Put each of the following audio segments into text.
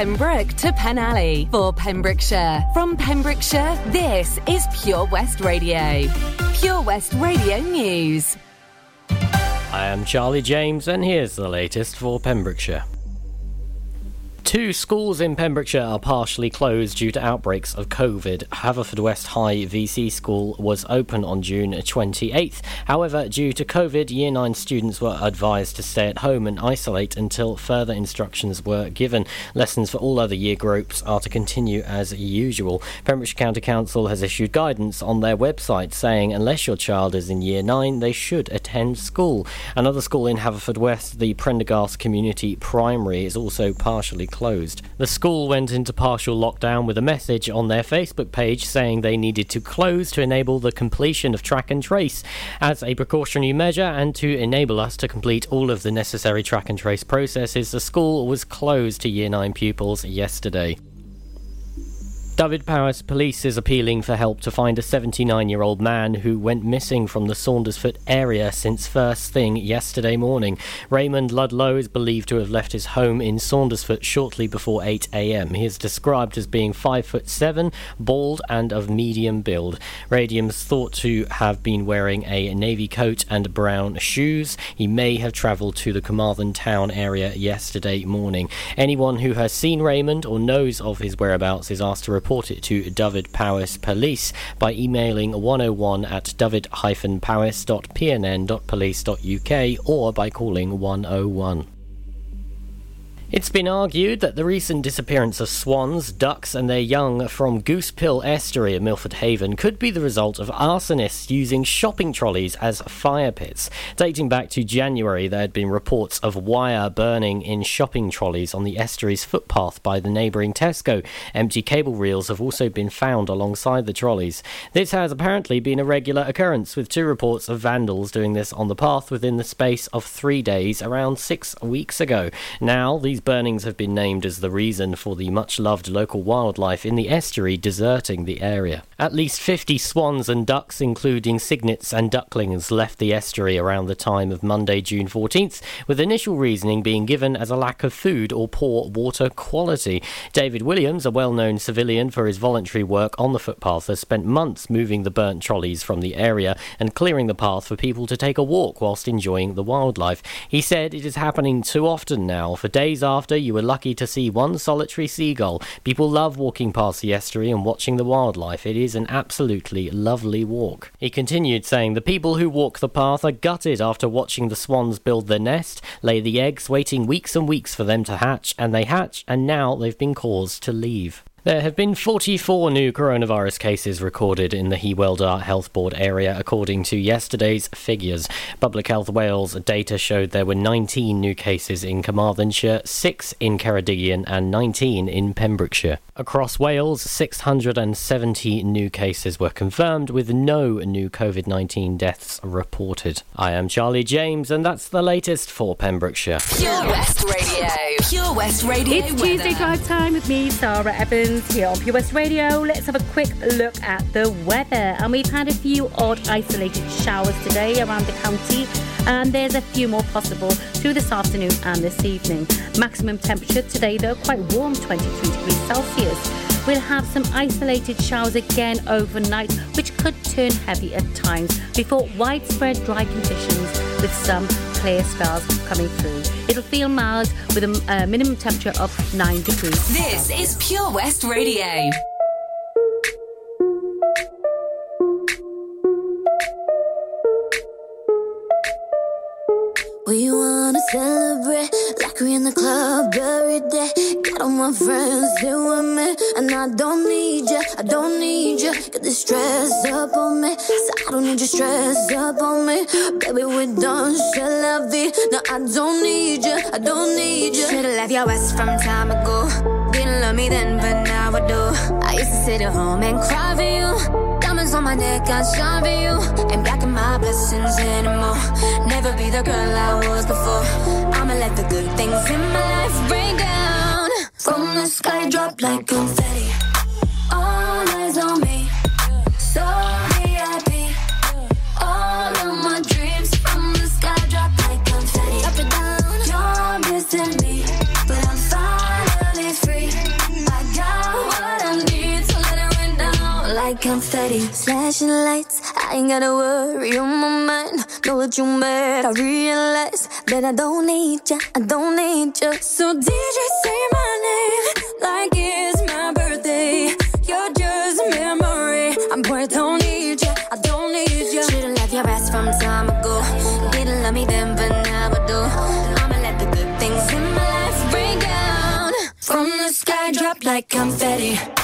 Pembroke to Penally for Pembrokeshire. From Pembrokeshire, this is Pure West Radio. Pure West Radio News. I am Charlie James, and here's the latest for Pembrokeshire. Two schools in Pembrokeshire are partially closed due to outbreaks of COVID. Haverfordwest High VC School was open on June 28th. However, due to COVID, Year 9 students were advised to stay at home and isolate until further instructions were given. Lessons for all other year groups are to continue as usual. Pembrokeshire County Council has issued guidance on their website saying unless your child is in Year 9, they should attend school. Another school in Haverfordwest, the Prendergast Community Primary, is also partially closed closed. The school went into partial lockdown with a message on their Facebook page saying they needed to close to enable the completion of track and trace as a precautionary measure and to enable us to complete all of the necessary track and trace processes. The school was closed to Year 9 pupils yesterday. Dyfed-Powys Police is appealing for help to find a 79 year old man who went missing from the Saundersfoot area since first thing yesterday morning. Raymond Ludlow is believed to have left his home in Saundersfoot shortly before 8 am. He is described as being 5 foot 7, bald, and of medium build. Raymond's thought to have been wearing a navy coat and brown shoes. He may have travelled to the Carmarthen town area yesterday morning. Anyone who has seen Raymond or knows of his whereabouts is asked to report report it to Dyfed-Powys Police by emailing 101 at dyfed-powys.pnn.police.uk or by calling 101. It's been argued that the recent disappearance of swans, ducks, and their young from Goosepill Estuary at Milford Haven could be the result of arsonists using shopping trolleys as fire pits. Dating back to January, there had been reports of wire burning in shopping trolleys on the estuary's footpath by the neighbouring Tesco. Empty cable reels have also been found alongside the trolleys. This has apparently been a regular occurrence, with two reports of vandals doing this on the path within the space of three days around six weeks ago. Now, these these burnings have been named as the reason for the much loved local wildlife in the estuary deserting the area. At least 50 swans and ducks, including cygnets and ducklings, left the estuary around the time of Monday, June 14th, with initial reasoning being given as a lack of food or poor water quality. David Williams, a well known civilian for his voluntary work on the footpath, has spent months moving the burnt trolleys from the area and clearing the path for people to take a walk whilst enjoying the wildlife. He said it is happening too often now. For days after, you were lucky to see one solitary seagull. People love walking past the estuary and watching the wildlife. It is an absolutely lovely walk. He continued saying, The people who walk the path are gutted after watching the swans build their nest, lay the eggs, waiting weeks and weeks for them to hatch, and they hatch, and now they've been caused to leave. There have been 44 new coronavirus cases recorded in the Hywel Dda Health Board area, according to yesterday's figures. Public Health Wales data showed there were 19 new cases in Carmarthenshire, 6 in Ceredigion, and 19 in Pembrokeshire. Across Wales, 670 new cases were confirmed, with no new COVID 19 deaths reported. I am Charlie James, and that's the latest for Pembrokeshire. Pure West Radio. Pure West Radio. It's Tuesday drive time with me, Sara Evans here on Pure West Radio. Let's have a quick look at the weather. And we've had a few odd isolated showers today around the county. And there's a few more possible through this afternoon and this evening. Maximum temperature today, though, quite warm, 23 degrees Celsius. We'll have some isolated showers again overnight, which could turn heavy at times before widespread dry conditions with some clear spells coming through. It'll feel mild with a uh, minimum temperature of 9 degrees. This is Pure West Radio. We wanna celebrate we in the club every day. Got all my friends here with me, and I don't need you, I don't need you. Get this stress up on me, so I don't need you stress up on me. Baby, we're done, shall la vie. No, I don't need you, I don't need you. Should've left your ass from time ago. Didn't love me then, but now I do. I used to sit at home and cry for you. My neck, I shine for you. Ain't blocking my blessings anymore. Never be the girl I was before. I'ma let the good things in my life rain down. From the sky, drop like confetti. All eyes on me, so confetti, flashing lights. I ain't gotta worry on my mind. Know what you meant. I realize that I don't need ya. I don't need ya. So DJ, say my name like it's my birthday. You're just a memory. I'm poor. Don't need ya. I don't need ya. Shouldn't left your ass from time ago. Didn't love me then, but now I do. I'ma let the good things in my life rain down from the sky, drop like confetti.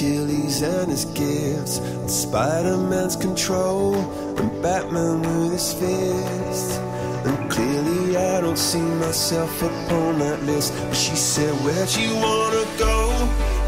Achilles and his gifts, and Spider Man's control, and Batman with his fists. And clearly, I don't see myself upon that list. But she said, Where'd you wanna go?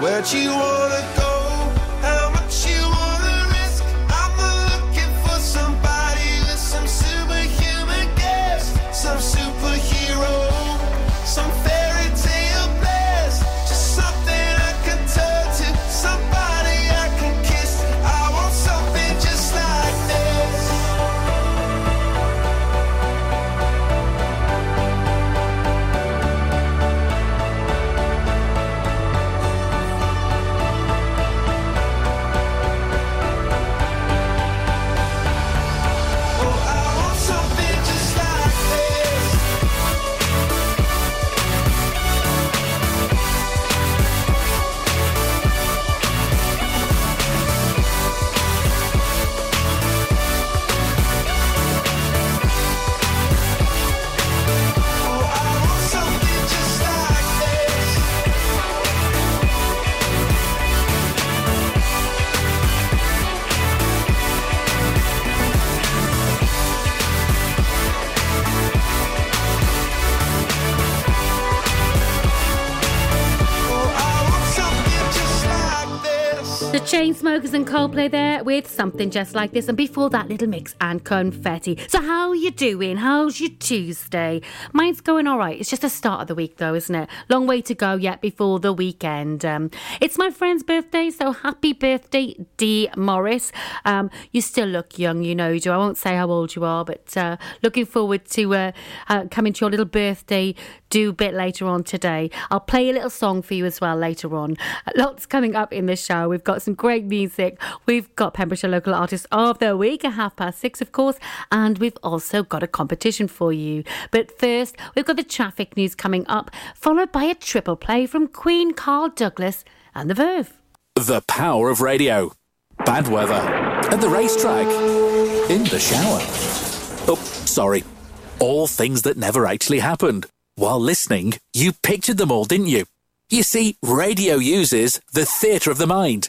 where'd you wanna The Chainsmokers and Coldplay there with something just like this, and before that, Little Mix and Confetti. So, how you doing? How's your Tuesday? Mine's going all right. It's just the start of the week, though, isn't it? Long way to go yet before the weekend. Um, it's my friend's birthday, so happy birthday, D. Morris. Um, you still look young, you know, you do. I won't say how old you are, but uh, looking forward to uh, uh, coming to your little birthday do bit later on today. I'll play a little song for you as well later on. Lots coming up in this show. We've got some great music. We've got Pembrokeshire Local Artist of the Week at half past six, of course, and we've also got a competition for you. But first, we've got the traffic news coming up, followed by a triple play from Queen Carl Douglas and the Verve. The power of radio. Bad weather. At the racetrack. In the shower. Oh, sorry. All things that never actually happened. While listening, you pictured them all, didn't you? You see, radio uses the theatre of the mind.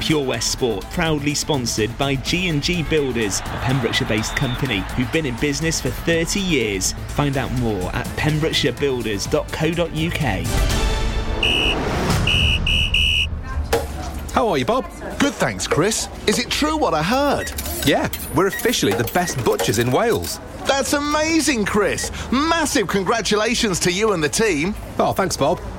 Pure West Sport, proudly sponsored by G&G Builders, a Pembrokeshire-based company who've been in business for 30 years. Find out more at pembrokeshirebuilders.co.uk. How are you, Bob? Good, thanks, Chris. Is it true what I heard? Yeah, we're officially the best butchers in Wales. That's amazing, Chris. Massive congratulations to you and the team. Oh, thanks, Bob.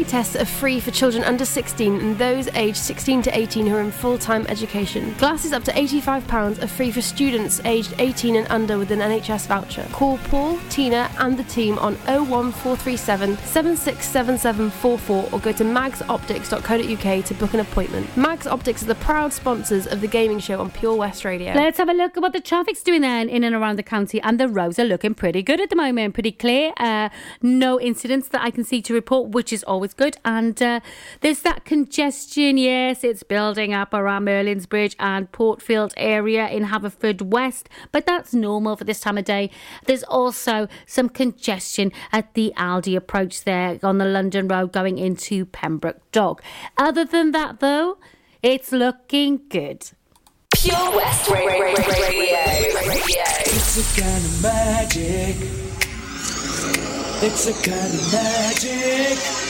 Eye tests are free for children under 16 and those aged 16 to 18 who are in full time education. Glasses up to £85 are free for students aged 18 and under with an NHS voucher. Call Paul, Tina, and the team on 01437 767744 or go to magsoptics.co.uk to book an appointment. Mags Optics are the proud sponsors of the gaming show on Pure West Radio. Let's have a look at what the traffic's doing then in and around the county, and the roads are looking pretty good at the moment, pretty clear. Uh, no incidents that I can see to report, which is always good. And uh, there's that congestion, yes, it's building up around Merlin's Bridge and Portfield area in Haverfordwest, but that's normal for this time of day. There's also some congestion at the Aldi approach there on the London Road going into Pembroke Dock. Other than that, though, it's looking good. Pure West Radio. It's a kind of magic. It's a kind of magic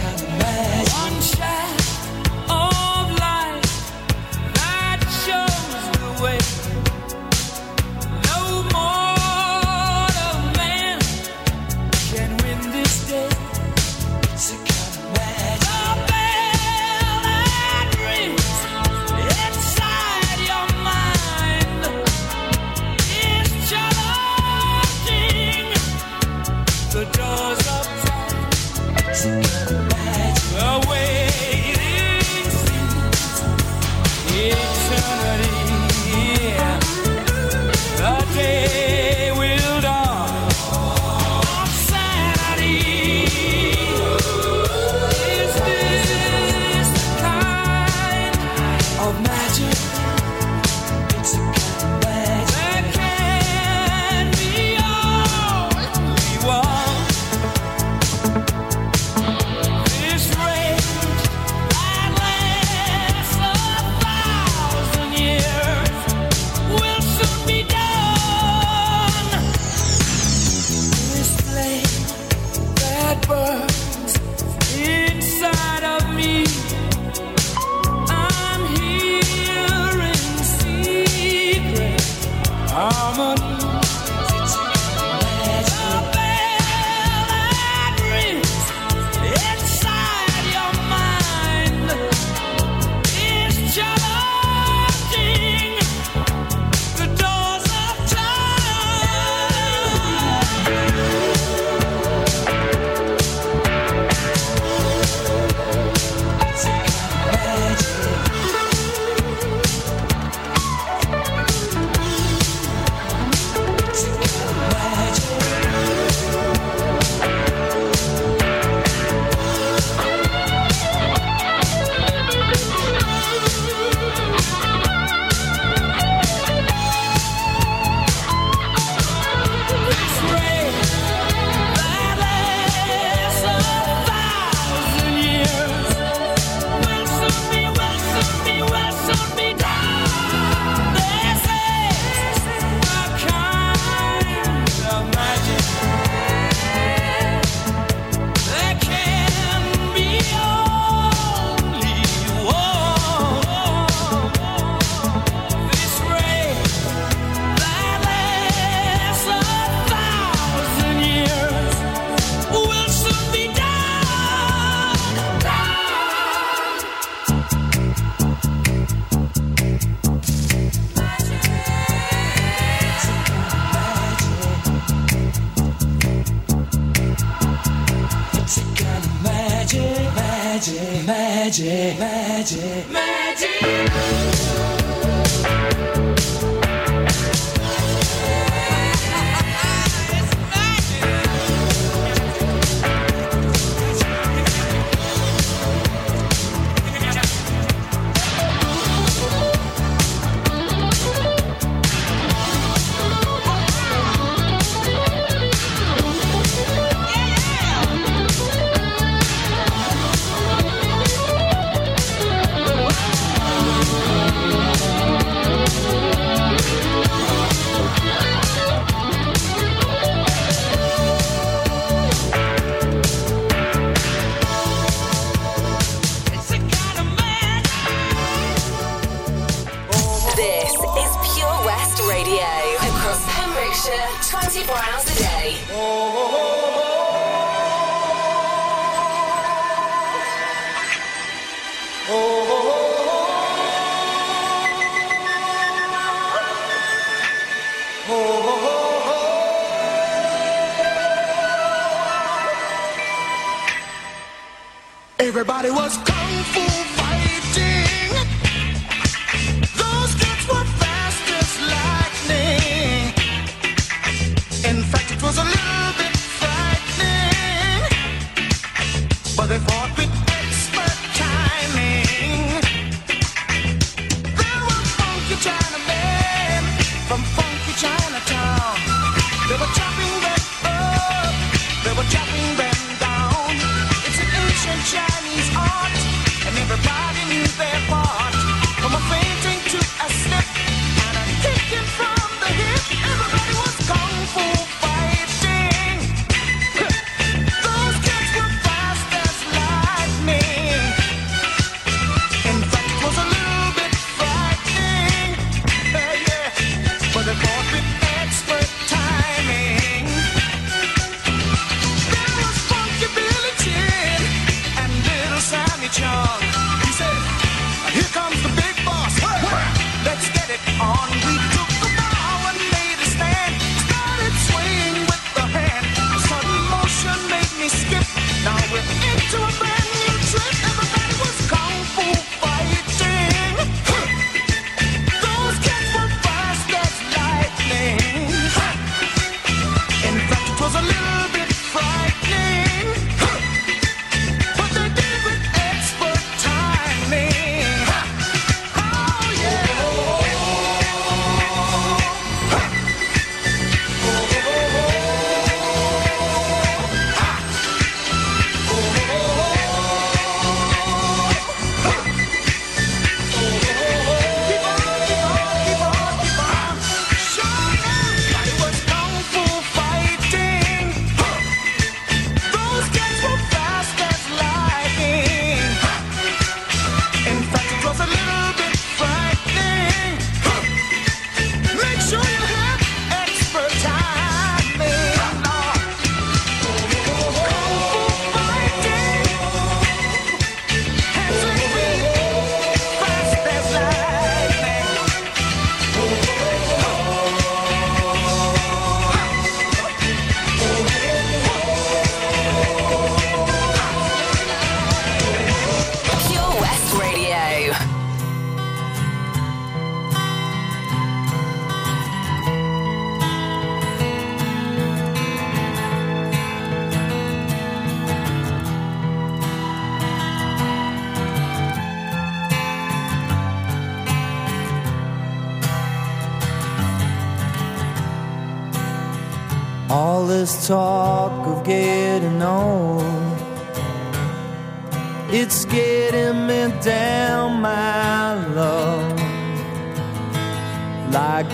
dick.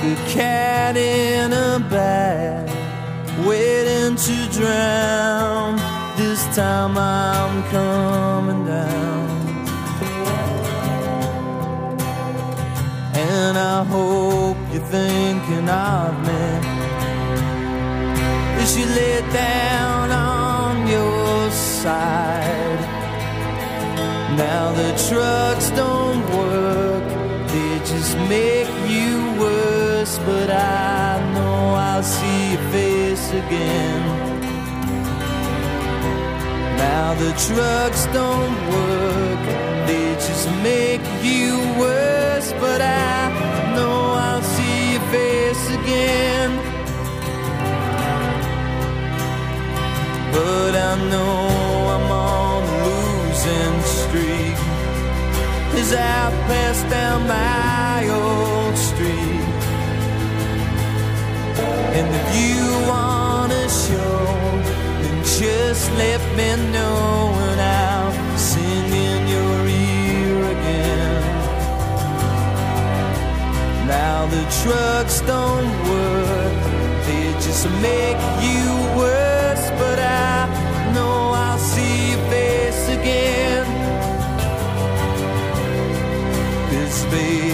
A cat in a bag, waiting to drown. This time I'm coming down. And I hope you're thinking of me as you lay down on your side. Now the trucks don't work, they just make. But I know I'll see your face again. Now the trucks don't work, they just make you worse. But I know I'll see your face again. But I know I'm on a losing streak as I pass down my old street. And if you wanna show, then just let me know and I'll sing in your ear again. Now the trucks don't work, they just make you worse. But I know I'll see your face again. Cause baby,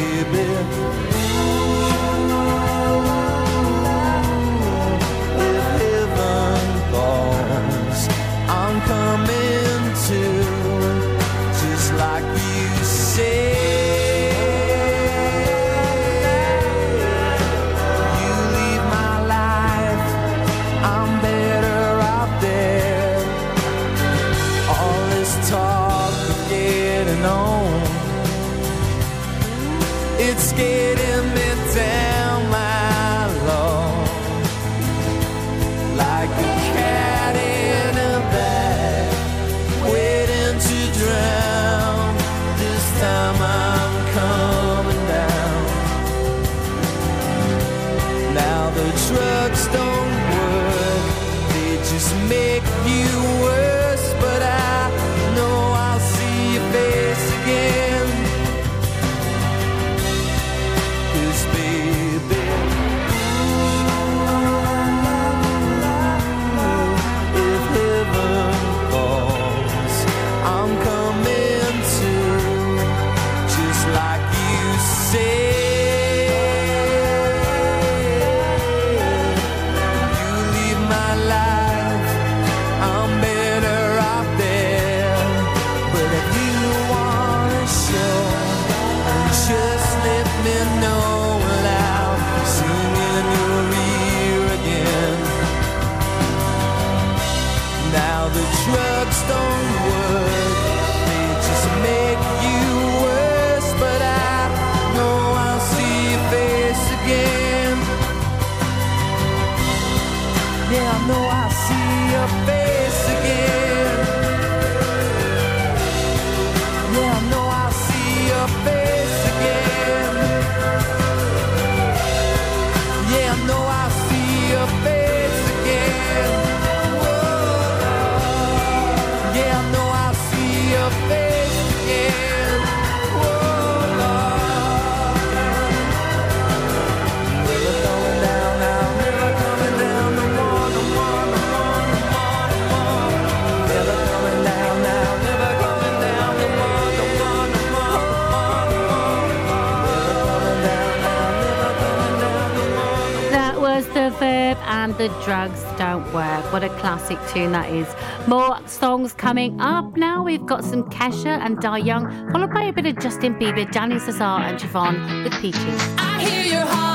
the drugs don't work. What a classic tune that is. More songs coming up now. We've got some Kesha and Die Young, followed by a bit of Justin Bieber, Danny Caesar, and Giveon with Peaches. I hear your heart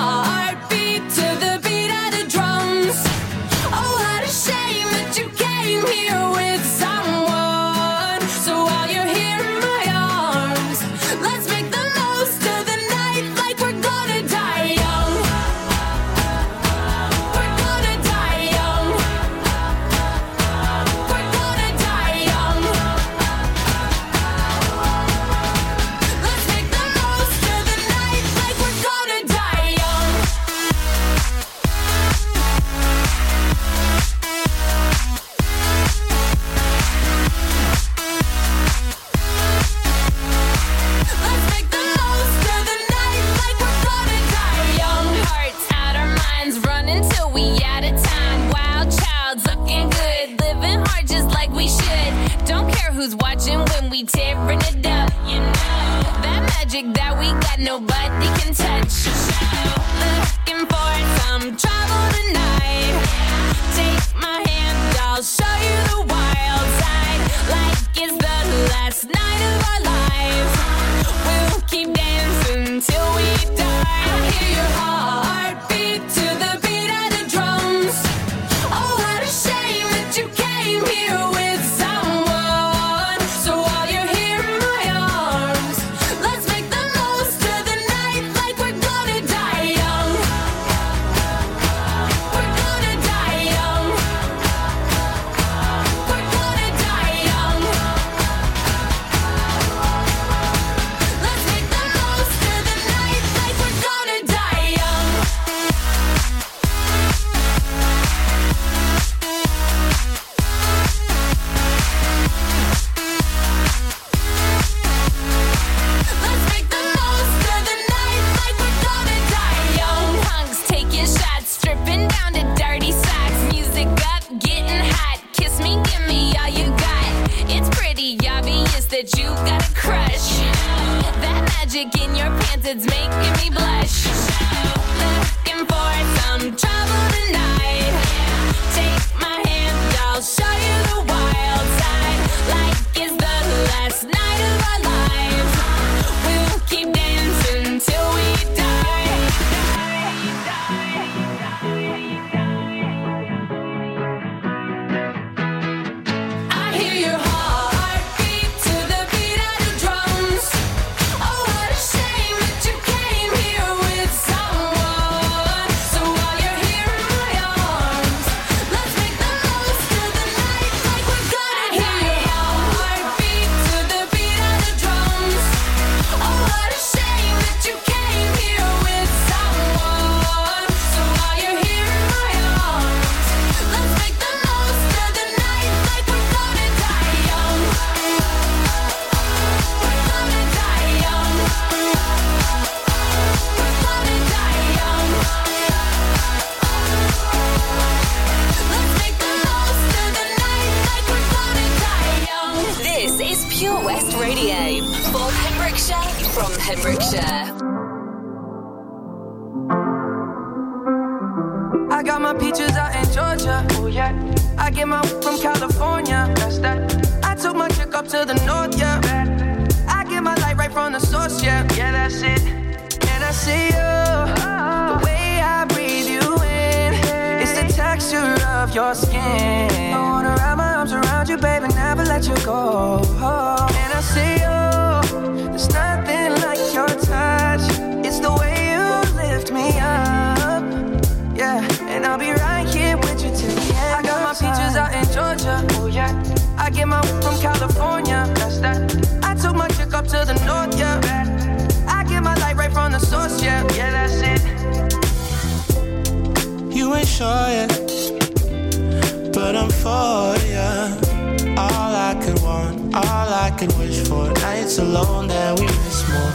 could wish for. Nights alone that we miss more,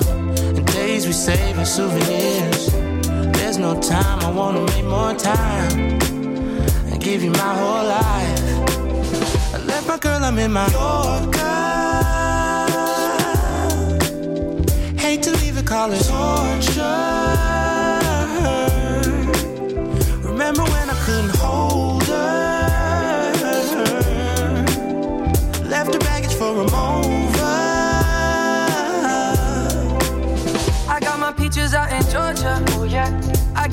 and days we save as souvenirs. There's no time, I wanna make more time and give you my whole life. I left my girl, I'm in my Yorker. Hate to leave it, call torture. Remember when I couldn't hold her? Left her baggage for a mover.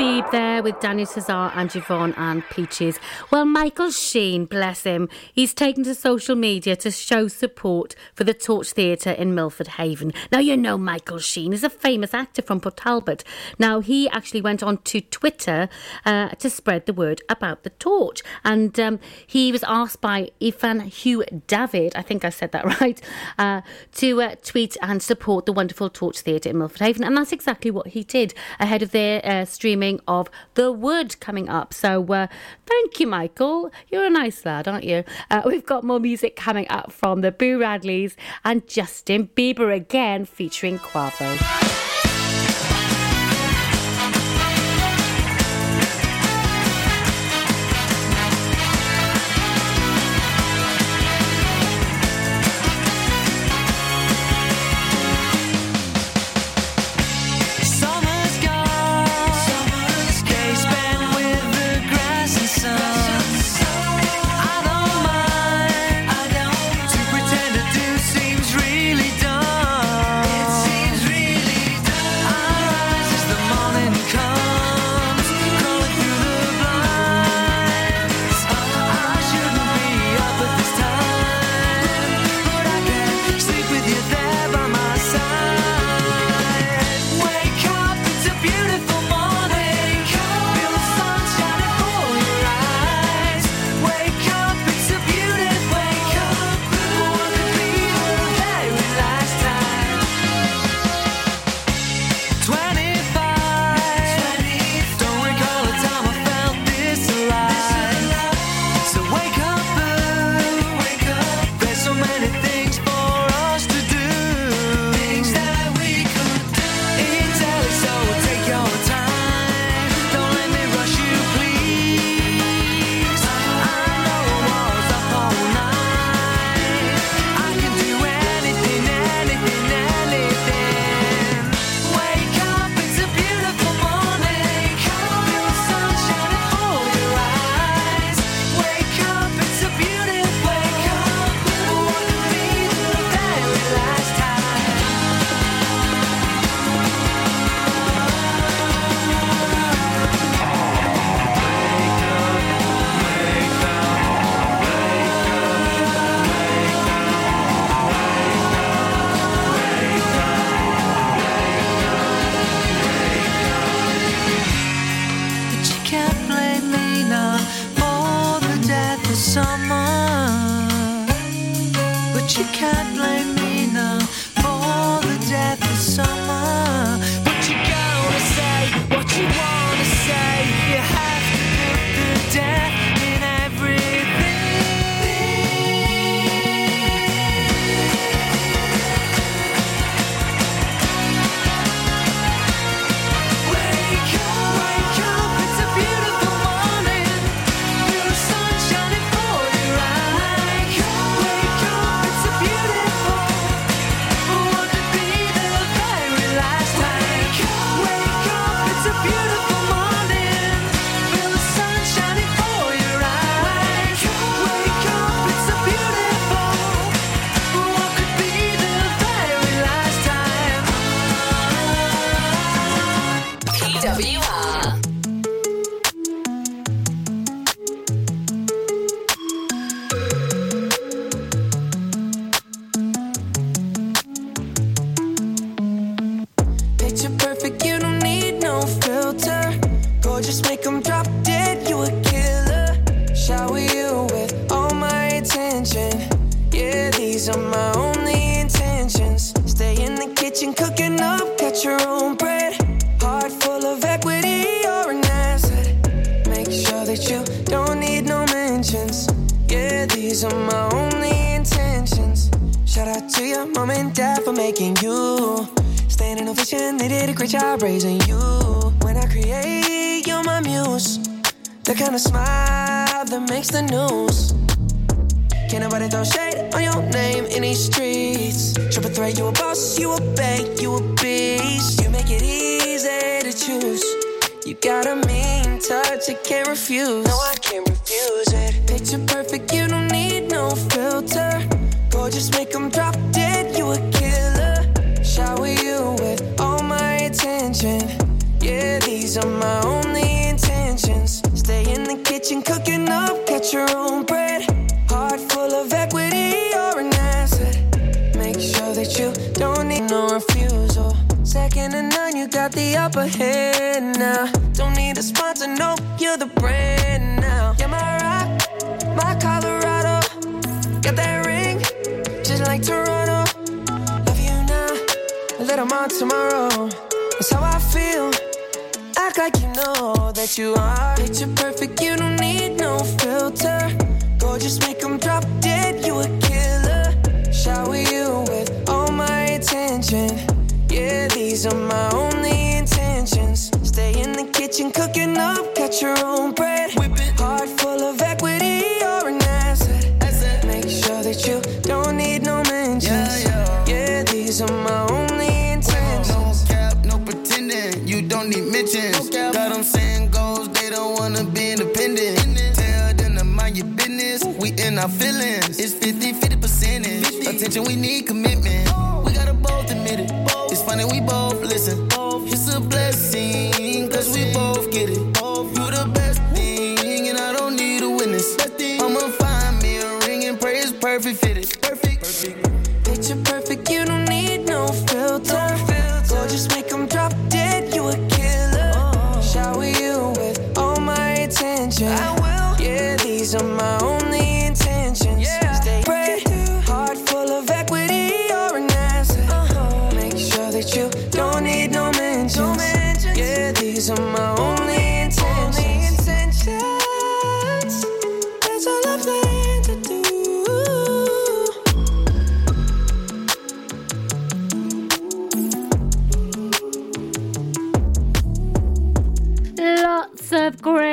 Beeb there with Daniel Caesar and Giveon and Peaches. Well, Michael Sheen, bless him, he's taken to social media to show support for the Torch Theatre in Milford Haven. Now, you know Michael Sheen is a famous actor from Port Talbot. Now, he actually went on to Twitter uh, to spread the word about the torch. And um, he was asked by Ifan Hugh David, I think I said that right, uh, to uh, tweet and support the wonderful Torch Theatre in Milford Haven. And that's exactly what he did ahead of their uh, of The Wood coming up. So uh, thank you, Michael. You're a nice lad, aren't you? Uh, we've got more music coming up from the Boo Radleys and Justin Bieber again featuring Quavo. Up, catch your own bread. Heart full of equity, you're an asset. Make sure that you don't need no refusal. Second to none, you got the upper hand now. Don't need a sponsor, no, you're the brand now. You're my rock, my Colorado. Got that ring, just like Toronto. Love you now, a little more tomorrow. That's how I feel. Like you know that you are. Picture perfect, you don't need no filter. Gorgeous, make them drop dead, you a killer. Shower you with all my attention. Yeah, these are my only intentions. Stay in the kitchen, cooking up, catch your own bread. Attention, we need commitment.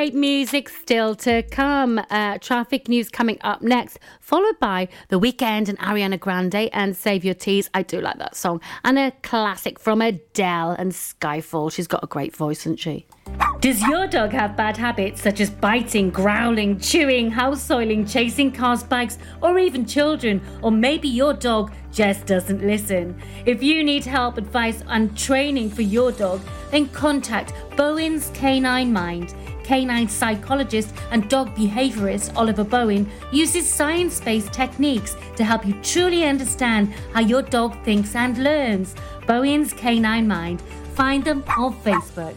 Great music still to come. Uh, traffic news coming up next, followed by The Weeknd and Ariana Grande and Save Your Tears. I do like that song. And a classic from Adele and Skyfall. She's got a great voice, hasn't she? Does your dog have bad habits such as biting, growling, chewing, house soiling, chasing cars, bikes, or even children? Or maybe your dog just doesn't listen? If you need help, advice, and training for your dog, then contact Bowen's Canine Mind. Canine psychologist and dog behaviorist Oliver Bowen uses science based techniques to help you truly understand how your dog thinks and learns. Bowen's Canine Mind. Find them on Facebook.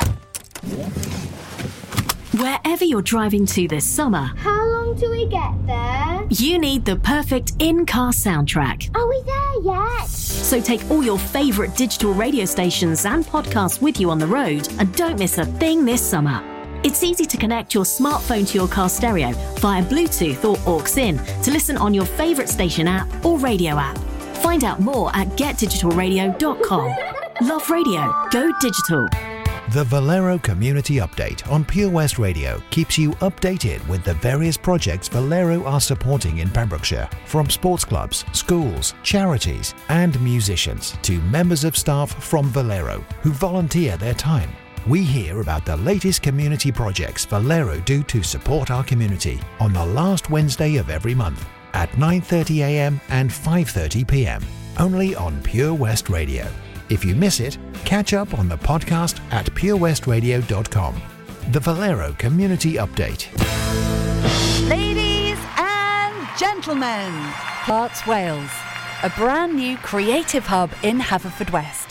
Wherever you're driving to this summer, How long do we get there? you need the perfect in car soundtrack. Are we there yet? So take all your favourite digital radio stations and podcasts with you on the road and don't miss a thing this summer. It's easy to connect your smartphone to your car stereo via Bluetooth or aux in to listen on your favourite station app or radio app. Find out more at getdigitalradio.com. Love radio. Go digital. The Valero Community Update on Pure West Radio keeps you updated with the various projects Valero are supporting in Pembrokeshire, from sports clubs, schools, charities, and musicians to members of staff from Valero who volunteer their time. We hear about the latest community projects Valero do to support our community on the last Wednesday of every month at 9:30 a.m. and 5:30 p.m. only on Pure West Radio. If you miss it, catch up on the podcast at purewestradio.com. The Valero Community Update. Ladies and gentlemen, Hearts Wales, a brand new creative hub in Haverfordwest.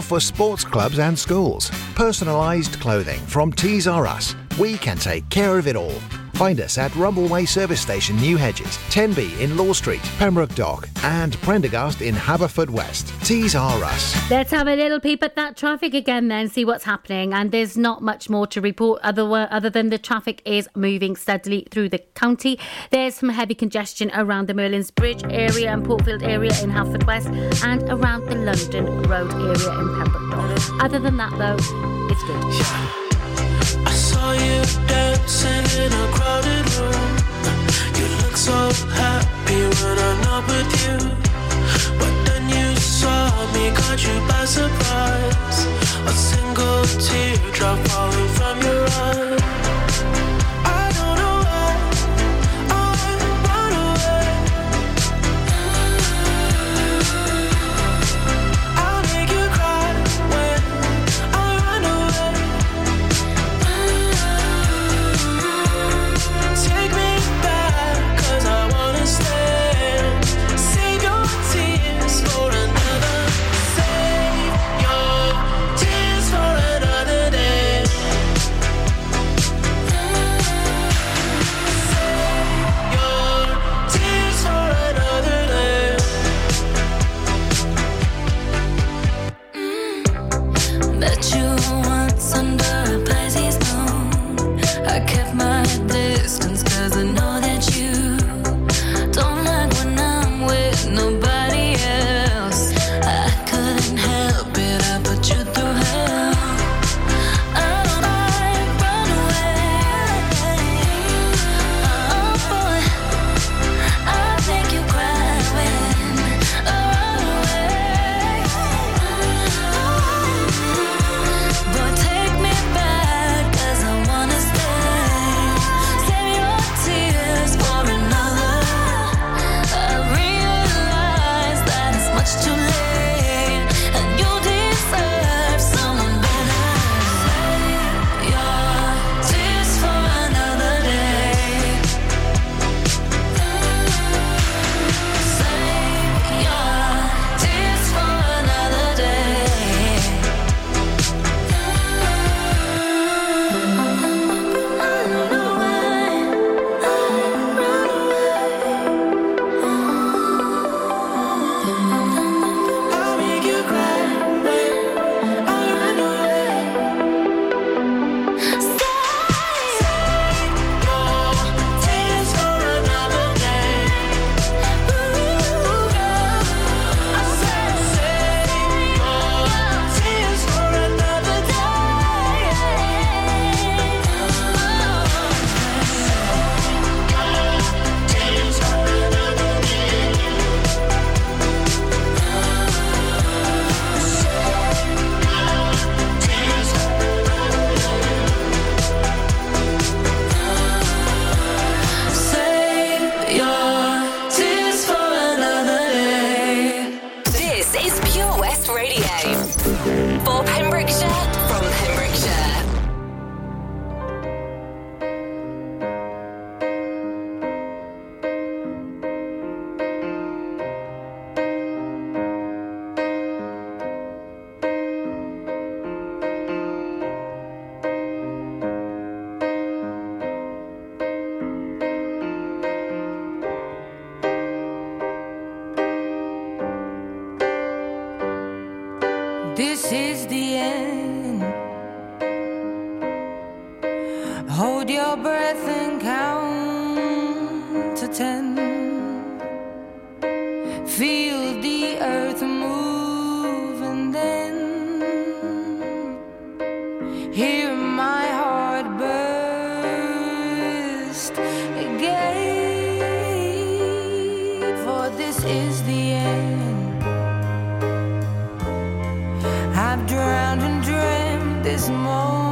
for sports clubs and schools. Personalised clothing from Tees R Us. We can take care of it all. Find us at Rumbleway Service Station, New Hedges, 10B in Law Street, Pembroke Dock, and Prendergast in Haverfordwest. Tees R Us. Let's have a little peep at that traffic again then, see what's happening. And there's not much more to report other, other than the traffic is moving steadily through the county. There's some heavy congestion around the Merlin's Bridge area and Portfield area in Haverfordwest and around the London Road area in Pembroke Dock. Other than that though, it's good. I saw you dancing in a crowded room. You look so happy when I'm not with you. But then you saw me, caught you by surprise. A single teardrop falling dreamt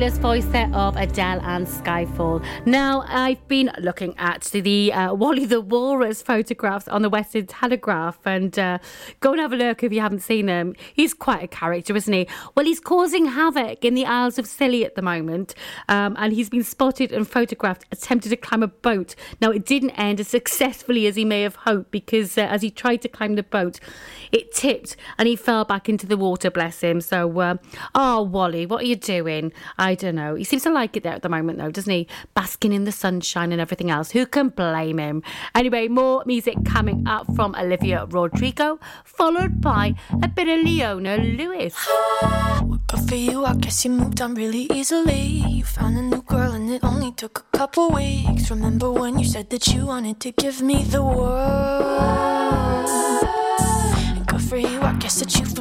fabulous voice set of Adele and Skyfall. Now, I've been looking at the uh, Wally the Walrus photographs on the Western Telegraph and uh, go and have a look if you haven't seen them. He's quite a character, isn't he? Well, he's causing havoc in the Isles of Scilly at the moment um, and he's been spotted and photographed attempting to climb a boat. Now, it didn't end as successfully as he may have hoped because uh, as he tried to climb the boat, it tipped and he fell back into the water, bless him. So, uh, oh, Wally, what are you doing? I don't know. He seems to like it there at the moment, though, doesn't he? Basking in the sunshine and everything else. Who can blame him? Anyway, more music coming up from Olivia Rodrigo, followed by a bit of Leona Lewis. But for you, I guess you moved on really easily. You found a new girl and it only took a couple weeks. Remember when you said that you wanted to give me the world? And Good for you, I guess that you've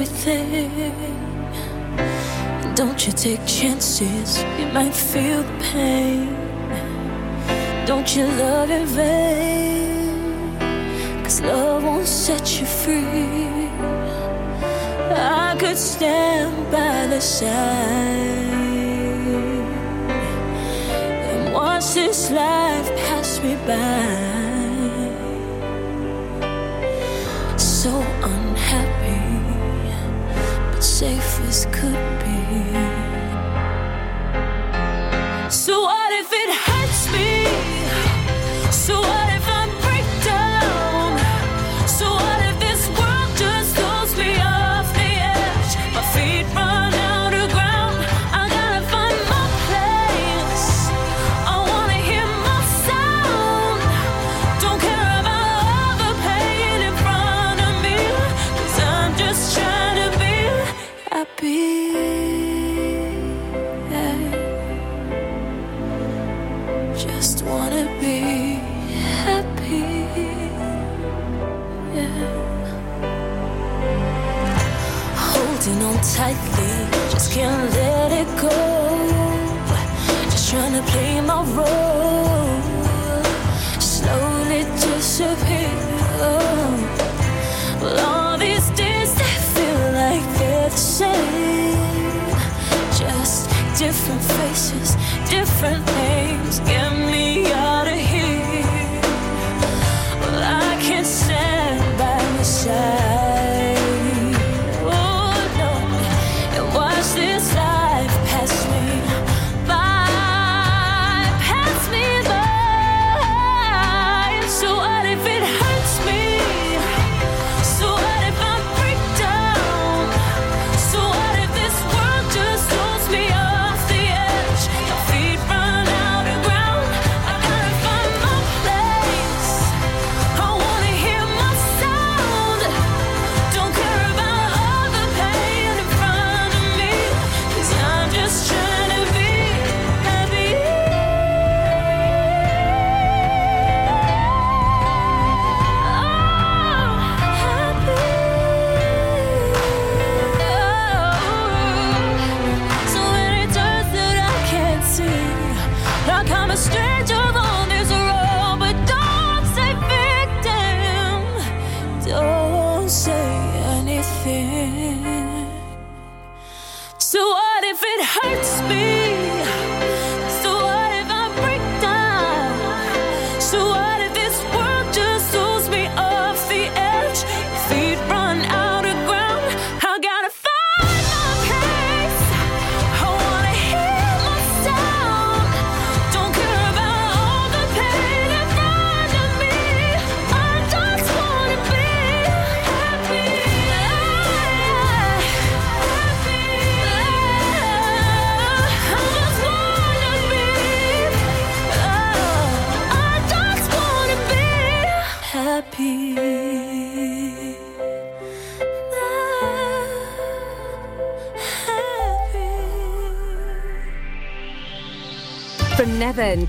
everything. Don't you take chances, you might feel the pain. Don't you love in vain? Cause love won't set you free. I could stand by the side and watch this life pass me by. this could be. So, what if it hurts me?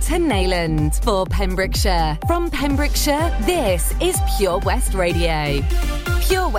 to Neyland for Pembrokeshire. From Pembrokeshire, this is Pure West Radio. Pure West